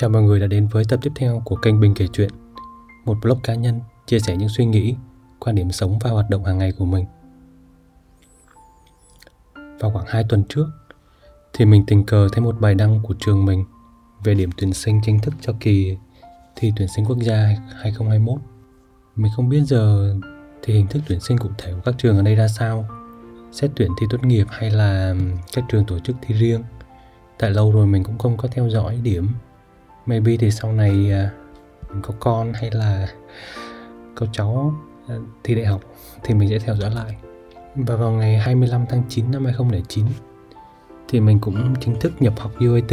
Chào mọi người đã đến với tập tiếp theo của kênh Bình kể chuyện Một blog cá nhân chia sẻ những suy nghĩ, quan điểm sống và hoạt động hàng ngày của mình. Vào khoảng 2 tuần trước thì mình tình cờ thấy một bài đăng của trường mình về điểm tuyển sinh chính thức cho kỳ thi tuyển sinh quốc gia 2021 Mình không biết giờ thì hình thức tuyển sinh cụ thể của các trường ở đây ra sao Xét tuyển thi tốt nghiệp hay là các trường tổ chức thi riêng. Tại lâu rồi mình cũng không có theo dõi điểm maybe thì sau này à, mình có con hay là có cháu à, thi đại học thì mình sẽ theo dõi lại. Và vào ngày 25 tháng 9 năm 2009 thì mình cũng chính thức nhập học UAT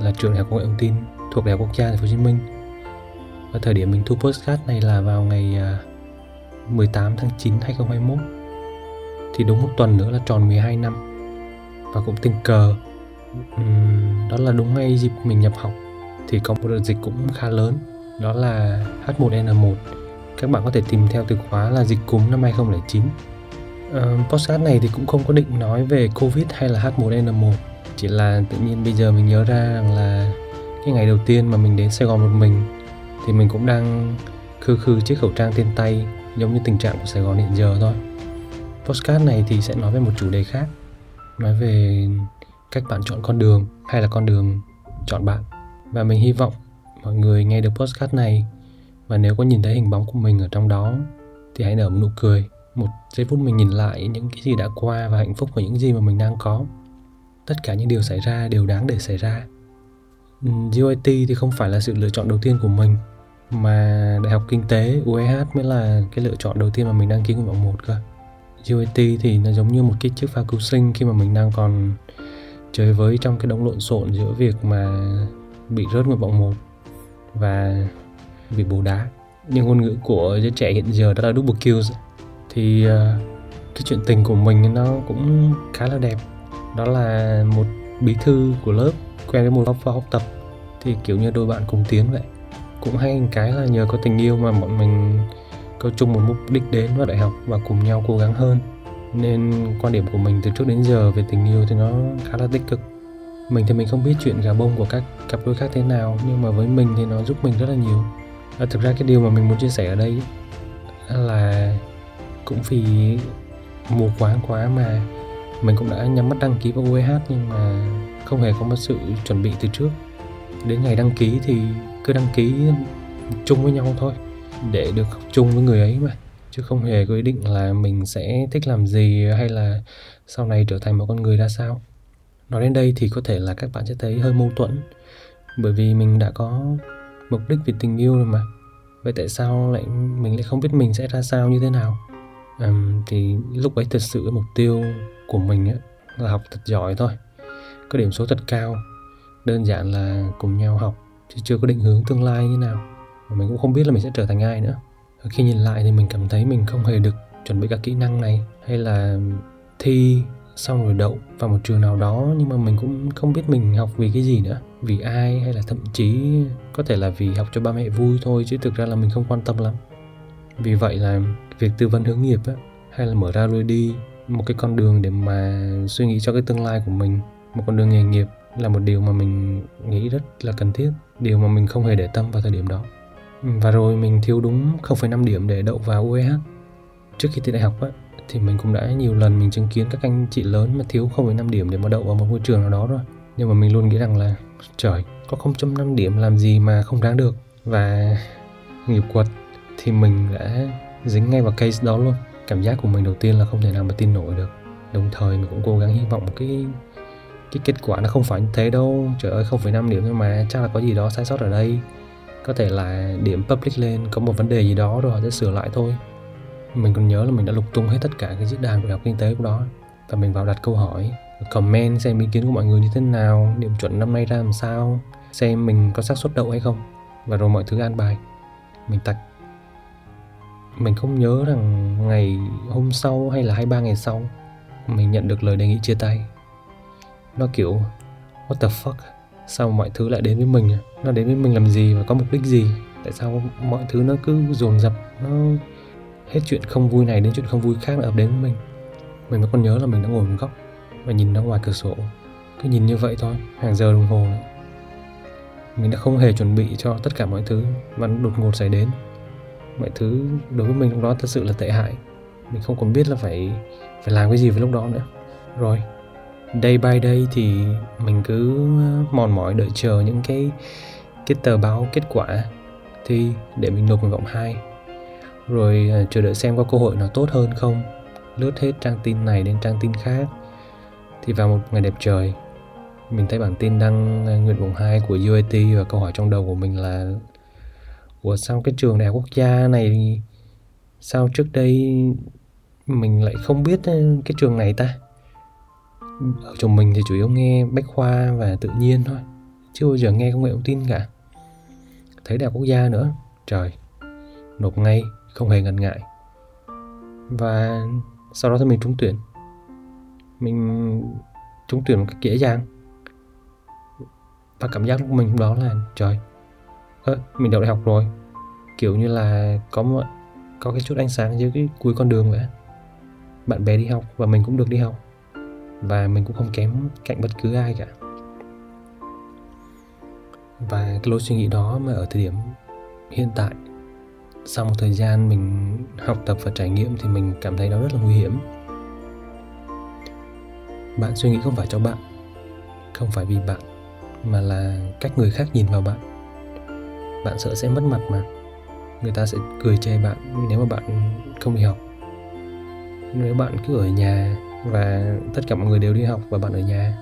là trường đại học công nghệ thông tin thuộc đại học quốc gia thành phố Hồ Chí Minh. Và thời điểm mình thu postcard này là vào ngày à, 18 tháng 9 2021 thì đúng một tuần nữa là tròn 12 năm. Và cũng tình cờ đó là đúng ngay dịp mình nhập học thì có một đợt dịch cũng khá lớn đó là H1N1 các bạn có thể tìm theo từ khóa là dịch cúm năm 2009 uh, postcard này thì cũng không có định nói về Covid hay là H1N1 chỉ là tự nhiên bây giờ mình nhớ ra rằng là cái ngày đầu tiên mà mình đến Sài Gòn một mình thì mình cũng đang khư khư chiếc khẩu trang trên tay giống như tình trạng của Sài Gòn hiện giờ thôi. Postcard này thì sẽ nói về một chủ đề khác nói về cách bạn chọn con đường hay là con đường chọn bạn và mình hy vọng mọi người nghe được podcast này. Và nếu có nhìn thấy hình bóng của mình ở trong đó, thì hãy nở một nụ cười, một giây phút mình nhìn lại những cái gì đã qua và hạnh phúc của những gì mà mình đang có. Tất cả những điều xảy ra, đều đáng để xảy ra. Ừ, UIT thì không phải là sự lựa chọn đầu tiên của mình, mà đại học kinh tế UEH mới là cái lựa chọn đầu tiên mà mình đăng ký nguyện vọng một cơ. UIT thì nó giống như một cái chiếc phao cứu sinh khi mà mình đang còn chơi với trong cái đống lộn xộn giữa việc mà bị rớt nguyện vọng một và bị bù đá. Nhưng ngôn ngữ của giới trẻ hiện giờ đó là double kills. Thì uh, cái chuyện tình của mình nó cũng khá là đẹp. Đó là một bí thư của lớp quen với một lớp học tập. Thì kiểu như đôi bạn cùng tiến vậy. Cũng hay cái là nhờ có tình yêu mà bọn mình có chung một mục đích đến vào đại học và cùng nhau cố gắng hơn. Nên quan điểm của mình từ trước đến giờ về tình yêu thì nó khá là tích cực mình thì mình không biết chuyện gà bông của các cặp đôi khác thế nào nhưng mà với mình thì nó giúp mình rất là nhiều. À, thực ra cái điều mà mình muốn chia sẻ ở đây là cũng vì mù quáng quá mà mình cũng đã nhắm mắt đăng ký vào UEH nhưng mà không hề có một sự chuẩn bị từ trước. Đến ngày đăng ký thì cứ đăng ký chung với nhau thôi để được học chung với người ấy mà. Chứ không hề có ý định là mình sẽ thích làm gì hay là sau này trở thành một con người ra sao nói đến đây thì có thể là các bạn sẽ thấy hơi mâu thuẫn. Bởi vì mình đã có mục đích vì tình yêu rồi mà. Vậy tại sao lại mình lại không biết mình sẽ ra sao như thế nào? À, thì lúc ấy thật sự mục tiêu của mình ấy, là học thật giỏi thôi. Có điểm số thật cao. Đơn giản là cùng nhau học chứ chưa có định hướng tương lai như nào. Và mình cũng không biết là mình sẽ trở thành ai nữa. Khi nhìn lại thì mình cảm thấy mình không hề được chuẩn bị các kỹ năng này hay là thi xong rồi đậu vào một trường nào đó nhưng mà mình cũng không biết mình học vì cái gì nữa. Vì ai hay là thậm chí có thể là vì học cho ba mẹ vui thôi chứ thực ra là mình không quan tâm lắm. Vì vậy là việc tư vấn hướng nghiệp á hay là mở ra lối đi một cái con đường để mà suy nghĩ cho cái tương lai của mình một con đường nghề nghiệp là một điều mà mình nghĩ rất là cần thiết điều mà mình không hề để tâm vào thời điểm đó. Và rồi mình thiếu đúng 0,5 điểm để đậu vào UEH trước khi thi đại học á thì mình cũng đã nhiều lần mình chứng kiến các anh chị lớn mà thiếu 0,5 điểm để mà đậu vào một ngôi trường nào đó rồi. Nhưng mà mình luôn nghĩ rằng là trời có 0.5 điểm làm gì mà không đáng được. Và nghiệp quật thì mình đã dính ngay vào case đó luôn. Cảm giác của mình đầu tiên là không thể nào mà tin nổi được. Đồng thời mình cũng cố gắng hy vọng một cái cái kết quả nó không phải như thế đâu. Trời ơi 0,5 điểm thôi mà chắc là có gì đó sai sót ở đây. Có thể là điểm public lên có một vấn đề gì đó rồi họ sẽ sửa lại thôi mình còn nhớ là mình đã lục tung hết tất cả cái diễn đàn của học kinh tế của đó. Và mình vào đặt câu hỏi, comment xem ý kiến của mọi người như thế nào, điểm chuẩn năm nay ra làm sao, xem mình có xác suất đậu hay không. Và rồi mọi thứ an bài. Mình tạch. Mình không nhớ rằng ngày hôm sau hay là hai ba ngày sau, mình nhận được lời đề nghị chia tay. Nó kiểu, what the fuck? Sao mọi thứ lại đến với mình? Nó đến với mình làm gì và có mục đích gì? Tại sao mọi thứ nó cứ dồn dập, nó hết chuyện không vui này đến chuyện không vui khác ập đến với mình. Mình mới còn nhớ là mình đã ngồi một góc và nhìn ra ngoài cửa sổ. Cứ nhìn như vậy thôi, hàng giờ đồng hồ nữa mình đã không hề chuẩn bị cho tất cả mọi thứ và nó đột ngột xảy đến. Mọi thứ đối với mình lúc đó thật sự là tệ hại. Mình không còn biết là phải phải làm cái gì với lúc đó nữa. Rồi, day by day thì mình cứ uh, mòn mỏi đợi chờ những cái cái tờ báo, kết quả. Thi để mình nộp nguyện vọng 2 rồi à, chờ đợi xem có cơ hội nào tốt hơn không. Lướt hết trang tin này đến trang tin khác. Thì vào một ngày đẹp trời, mình thấy bản tin đăng à, nguyện vọng 2 của UAT và câu hỏi trong đầu của mình là, Ủa, sao cái trường đại học quốc gia này, sao trước đây mình lại không biết à, cái trường này ta? Ở chồng mình thì chủ yếu nghe bách khoa và tự nhiên thôi chưa bao giờ nghe công nghệ thông tin cả. Thấy đại học quốc gia nữa, trời, nộp ngay không hề ngần ngại. Và sau đó thì mình trúng tuyển. Mình trúng tuyển một cách dễ dàng. Và cảm giác của mình lúc đó là, trời, ơ, mình đậu đại học rồi. Kiểu như là có một, có cái chút ánh sáng dưới cái cuối con đường vậy bạn bè đi học và mình cũng được đi học. Và mình cũng không kém cạnh bất cứ ai cả. Và cái lối suy nghĩ đó mà ở thời điểm hiện tại sau một thời gian mình học tập và trải nghiệm thì mình cảm thấy nó rất là nguy hiểm. Bạn suy nghĩ không phải cho bạn, không phải vì bạn, mà là cách người khác nhìn vào bạn. Bạn sợ sẽ mất mặt mà. Người ta sẽ cười chê bạn nếu mà bạn không đi học. Nếu bạn cứ ở nhà và tất cả mọi người đều đi học và bạn ở nhà,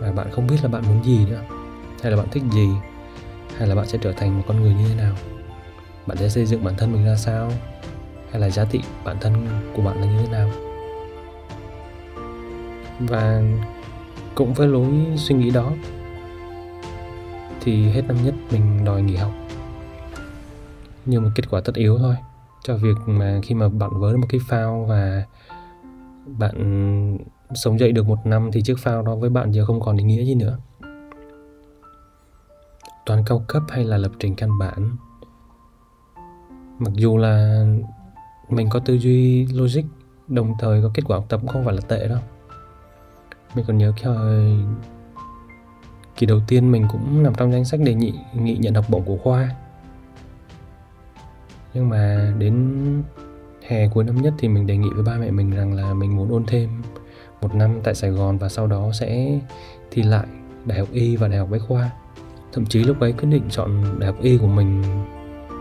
và bạn không biết là bạn muốn gì nữa, hay là bạn thích gì, hay là bạn sẽ trở thành một con người như thế nào bạn sẽ xây dựng bản thân mình ra sao? Hay là giá trị bản thân của bạn là như thế nào? Và cũng với lối suy nghĩ đó, thì hết năm nhất mình đòi nghỉ học. Như một kết quả tất yếu thôi, cho việc mà khi mà bạn vớ được một cái phao và bạn sống dậy được một năm thì chiếc phao đó với bạn giờ không còn ý nghĩa gì nữa. Toán cao cấp hay là lập trình căn bản? Mặc dù là mình có tư duy logic, đồng thời có kết quả học tập cũng không phải là tệ đâu. Mình còn nhớ khi hồi kỳ đầu tiên mình cũng nằm trong danh sách đề nghị nghị nhận học bổng của khoa. Nhưng mà đến hè cuối năm nhất thì mình đề nghị với ba mẹ mình rằng là mình muốn ôn thêm một năm tại Sài Gòn và sau đó sẽ thi lại đại học y và đại học bách khoa. Thậm chí lúc ấy quyết định chọn đại học y của mình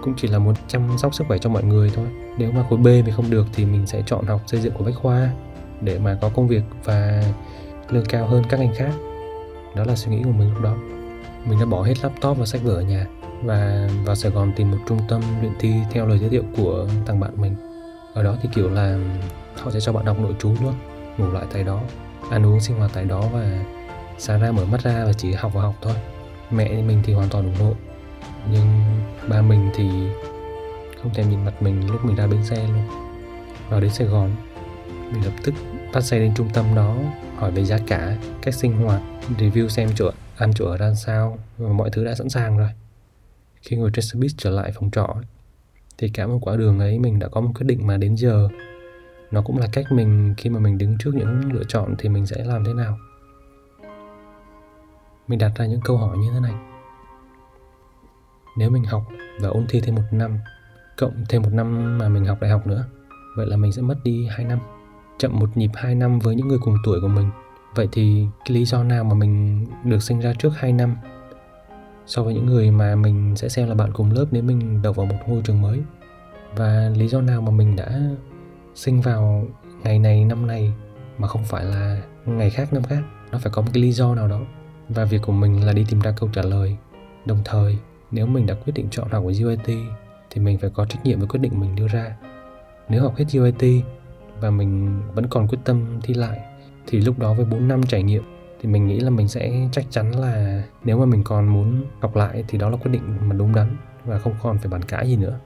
cũng chỉ là muốn chăm sóc sức khỏe cho mọi người thôi. Nếu mà khối B mình không được thì mình sẽ chọn học xây dựng của bách khoa để mà có công việc và lương cao hơn các ngành khác. Đó là suy nghĩ của mình lúc đó. Mình đã bỏ hết laptop và sách vở ở nhà và vào Sài Gòn tìm một trung tâm luyện thi theo lời giới thiệu của thằng bạn mình. Ở đó thì kiểu là họ sẽ cho bạn đọc nội trú luôn, ngủ lại tại đó, ăn uống sinh hoạt tại đó và sáng ra mở mắt ra và chỉ học và học thôi. Mẹ mình thì hoàn toàn ủng hộ nhưng ba mình thì không thèm nhìn mặt mình lúc mình ra bến xe luôn. Vào đến Sài Gòn, mình lập tức bắt xe đến trung tâm đó, hỏi về giá cả, cách sinh hoạt, review xem chỗ ăn, chỗ ở ra sao, và mọi thứ đã sẵn sàng rồi. Khi ngồi trên xe buýt trở lại phòng trọ, thì cả một quãng đường ấy mình đã có một quyết định mà đến giờ, nó cũng là cách mình khi mà mình đứng trước những lựa chọn thì mình sẽ làm thế nào. Mình đặt ra những câu hỏi như thế này nếu mình học và ôn thi thêm một năm, cộng thêm một năm mà mình học đại học nữa, vậy là mình sẽ mất đi 2 năm. Chậm một nhịp 2 năm với những người cùng tuổi của mình. Vậy thì cái lý do nào mà mình được sinh ra trước 2 năm so với những người mà mình sẽ xem là bạn cùng lớp nếu mình đậu vào một ngôi trường mới? Và lý do nào mà mình đã sinh vào ngày này, năm này mà không phải là ngày khác, năm khác? Nó phải có một cái lý do nào đó. Và việc của mình là đi tìm ra câu trả lời, đồng thời nếu mình đã quyết định chọn học ở UIT thì mình phải có trách nhiệm với quyết định mình đưa ra. Nếu học hết UIT và mình vẫn còn quyết tâm thi lại, thì lúc đó với 4 năm trải nghiệm, thì mình nghĩ là mình sẽ chắc chắn là nếu mà mình còn muốn học lại thì đó là quyết định mà đúng đắn và không còn phải bàn cãi gì nữa.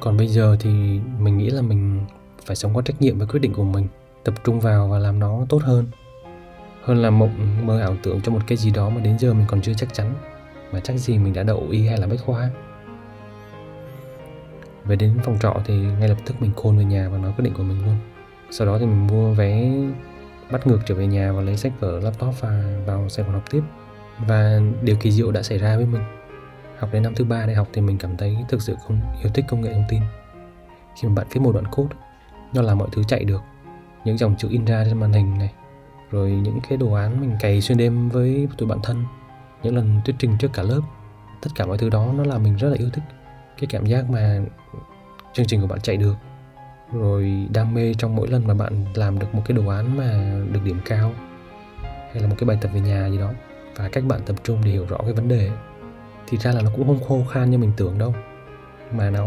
Còn bây giờ thì mình nghĩ là mình phải sống có trách nhiệm với quyết định của mình, tập trung vào và làm nó tốt hơn. Hơn là mộng, mơ ảo tưởng cho một cái gì đó mà đến giờ mình còn chưa chắc chắn mà chắc gì mình đã đậu y hay là bách khoa? Về đến phòng trọ thì ngay lập tức mình khôn về nhà và nói quyết định của mình luôn. Sau đó thì mình mua vé bắt ngược trở về nhà và lấy sách vở, laptop và vào Sài Gòn học tiếp. Và điều kỳ diệu đã xảy ra với mình. Học đến năm thứ ba đại học thì mình cảm thấy thực sự không yêu thích công nghệ thông tin. Khi mà bạn viết một đoạn code, nó làm mọi thứ chạy được. Những dòng chữ in ra trên màn hình này, rồi những cái đồ án mình cày xuyên đêm với tụi bạn thân những lần thuyết trình trước cả lớp. Tất cả mọi thứ đó nó làm mình rất là yêu thích cái cảm giác mà chương trình của bạn chạy được, rồi đam mê trong mỗi lần mà bạn làm được một cái đồ án mà được điểm cao, hay là một cái bài tập về nhà gì đó, và cách bạn tập trung để hiểu rõ cái vấn đề thì ra là nó cũng không khô khan như mình tưởng đâu, mà nó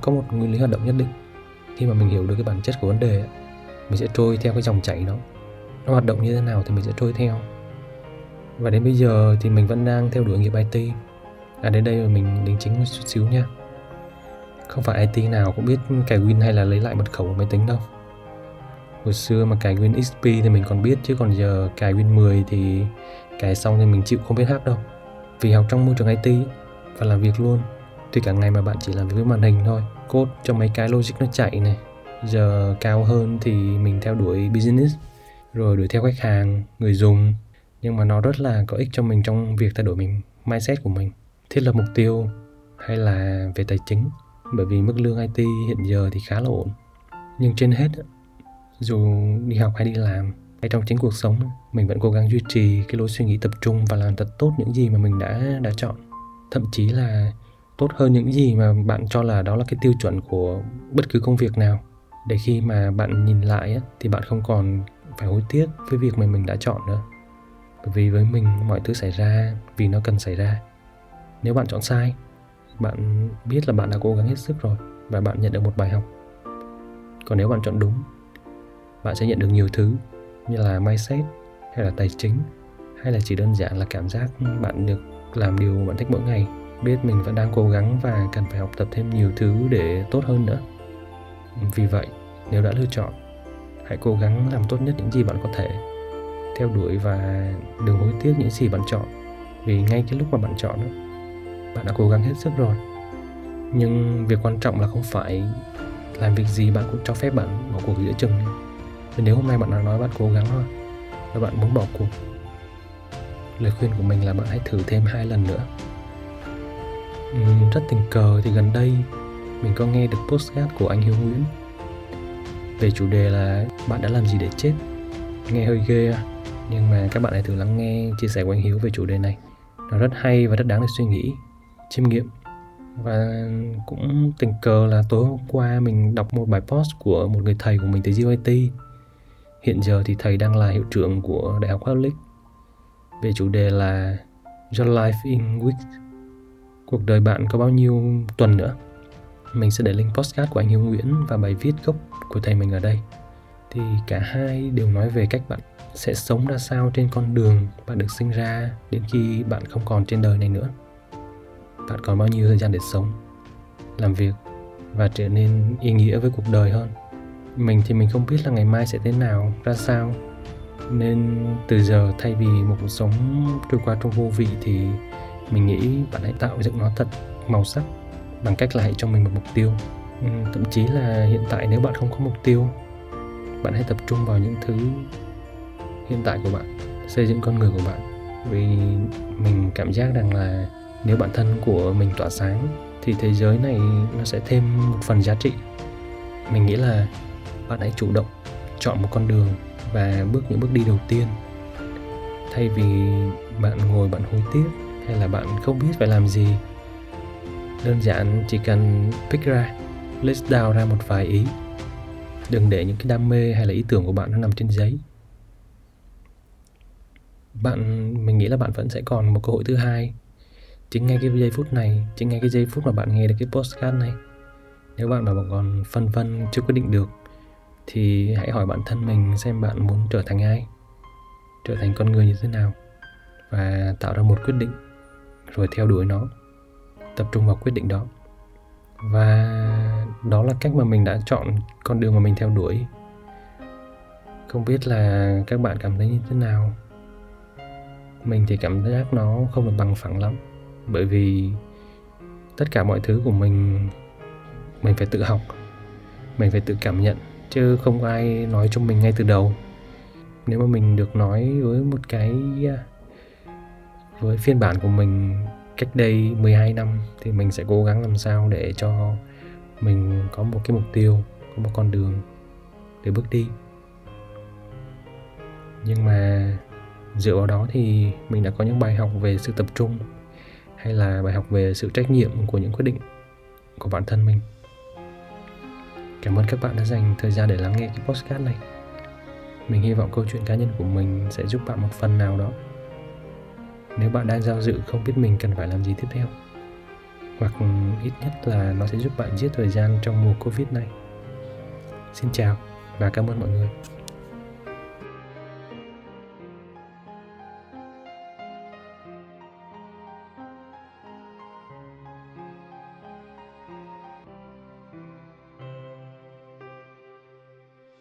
có một nguyên lý hoạt động nhất định. Khi mà mình hiểu được cái bản chất của vấn đề mình sẽ trôi theo cái dòng chảy nó nó hoạt động như thế nào thì mình sẽ trôi theo và đến bây giờ thì mình vẫn đang theo đuổi nghiệp IT à đến đây rồi mình đính chính một chút xíu nha không phải IT nào cũng biết cài Win hay là lấy lại mật khẩu của máy tính đâu. Hồi xưa mà cài Win XP thì mình còn biết, chứ còn giờ cài Win 10 thì cài xong thì mình chịu không biết hát đâu. Vì học trong môi trường IT và làm việc luôn. Thì cả ngày mà bạn chỉ làm việc với màn hình thôi, code cho mấy cái logic nó chạy này. Giờ cao hơn thì mình theo đuổi business, rồi đuổi theo khách hàng, người dùng nhưng mà nó rất là có ích cho mình trong việc thay đổi mình, mindset của mình. Thiết lập mục tiêu hay là về tài chính, bởi vì mức lương IT hiện giờ thì khá là ổn. Nhưng trên hết, dù đi học hay đi làm, hay trong chính cuộc sống, mình vẫn cố gắng duy trì cái lối suy nghĩ tập trung và làm thật tốt những gì mà mình đã đã chọn. Thậm chí là tốt hơn những gì mà bạn cho là đó là cái tiêu chuẩn của bất cứ công việc nào. Để khi mà bạn nhìn lại thì bạn không còn phải hối tiếc với việc mà mình đã chọn nữa bởi vì với mình mọi thứ xảy ra, vì nó cần xảy ra. Nếu bạn chọn sai, bạn biết là bạn đã cố gắng hết sức rồi và bạn nhận được một bài học. Còn nếu bạn chọn đúng, bạn sẽ nhận được nhiều thứ như là mindset hay là tài chính, hay là chỉ đơn giản là cảm giác bạn được làm điều bạn thích mỗi ngày, biết mình vẫn đang cố gắng và cần phải học tập thêm nhiều thứ để tốt hơn nữa. Vì vậy, nếu đã lựa chọn, hãy cố gắng làm tốt nhất những gì bạn có thể theo đuổi và đừng hối tiếc những gì bạn chọn. Vì ngay cái lúc mà bạn chọn bạn đã cố gắng hết sức rồi. Nhưng việc quan trọng là không phải làm việc gì bạn cũng cho phép bạn bỏ cuộc giữa chừng. Nên nếu hôm nay bạn đã nói bạn cố gắng thôi và bạn muốn bỏ cuộc lời khuyên của mình là bạn hãy thử thêm hai lần nữa. Uhm, rất tình cờ thì gần đây mình có nghe được postcard của anh Hiếu Nguyễn về chủ đề là bạn đã làm gì để chết? Nghe hơi ghê à nhưng mà các bạn hãy thử lắng nghe, chia sẻ của anh Hiếu về chủ đề này. Nó rất hay và rất đáng để suy nghĩ, chiêm nghiệm. Và cũng tình cờ là tối hôm qua mình đọc một bài post của một người thầy của mình từ UIT hiện giờ thì thầy đang là hiệu trưởng của đại học Catholic về chủ đề là Your Life in Weeks. Cuộc đời bạn có bao nhiêu tuần nữa? Mình sẽ để link postcard của anh Hiếu Nguyễn và bài viết gốc của thầy mình ở đây thì cả hai đều nói về cách bạn sẽ sống ra sao trên con đường bạn được sinh ra đến khi bạn không còn trên đời này nữa. Bạn còn bao nhiêu thời gian để sống, làm việc và trở nên ý nghĩa với cuộc đời hơn? Mình thì mình không biết là ngày mai sẽ thế nào, ra sao. Nên từ giờ thay vì một cuộc sống trôi qua trong vô vị thì mình nghĩ bạn hãy tạo dựng nó thật màu sắc bằng cách là hãy cho mình một mục tiêu. Ừ, thậm chí là hiện tại nếu bạn không có mục tiêu bạn hãy tập trung vào những thứ hiện tại của bạn, xây dựng con người của bạn. Vì mình cảm giác rằng là nếu bản thân của mình tỏa sáng thì thế giới này nó sẽ thêm một phần giá trị. Mình nghĩ là bạn hãy chủ động chọn một con đường và bước những bước đi đầu tiên. Thay vì bạn ngồi bạn hối tiếc hay là bạn không biết phải làm gì, đơn giản chỉ cần pick ra, list down ra một vài ý đừng để những cái đam mê hay là ý tưởng của bạn nó nằm trên giấy. Bạn, mình nghĩ là bạn vẫn sẽ còn một cơ hội thứ hai. Chính ngay cái giây phút này, chính ngay cái giây phút mà bạn nghe được cái postcard này. Nếu bạn mà còn phân vân, chưa quyết định được, thì hãy hỏi bản thân mình xem bạn muốn trở thành ai, trở thành con người như thế nào, và tạo ra một quyết định rồi theo đuổi nó, tập trung vào quyết định đó. Và đó là cách mà mình đã chọn con đường mà mình theo đuổi. Không biết là các bạn cảm thấy như thế nào. Mình thì cảm giác nó không được bằng phẳng lắm, bởi vì tất cả mọi thứ của mình mình phải tự học, mình phải tự cảm nhận, chứ không ai nói cho mình ngay từ đầu. Nếu mà mình được nói với một cái à, với phiên bản của mình cách đây 12 năm thì mình sẽ cố gắng làm sao để cho mình có một cái mục tiêu, có một con đường để bước đi. Nhưng mà dựa vào đó thì mình đã có những bài học về sự tập trung hay là bài học về sự trách nhiệm của những quyết định của bản thân mình. Cảm ơn các bạn đã dành thời gian để lắng nghe cái podcast này. Mình hy vọng câu chuyện cá nhân của mình sẽ giúp bạn một phần nào đó. Nếu bạn đang giao dự không biết mình cần phải làm gì tiếp theo, hoặc ít nhất là nó sẽ giúp bạn giết thời gian trong mùa Covid này. Xin chào và cảm ơn mọi người.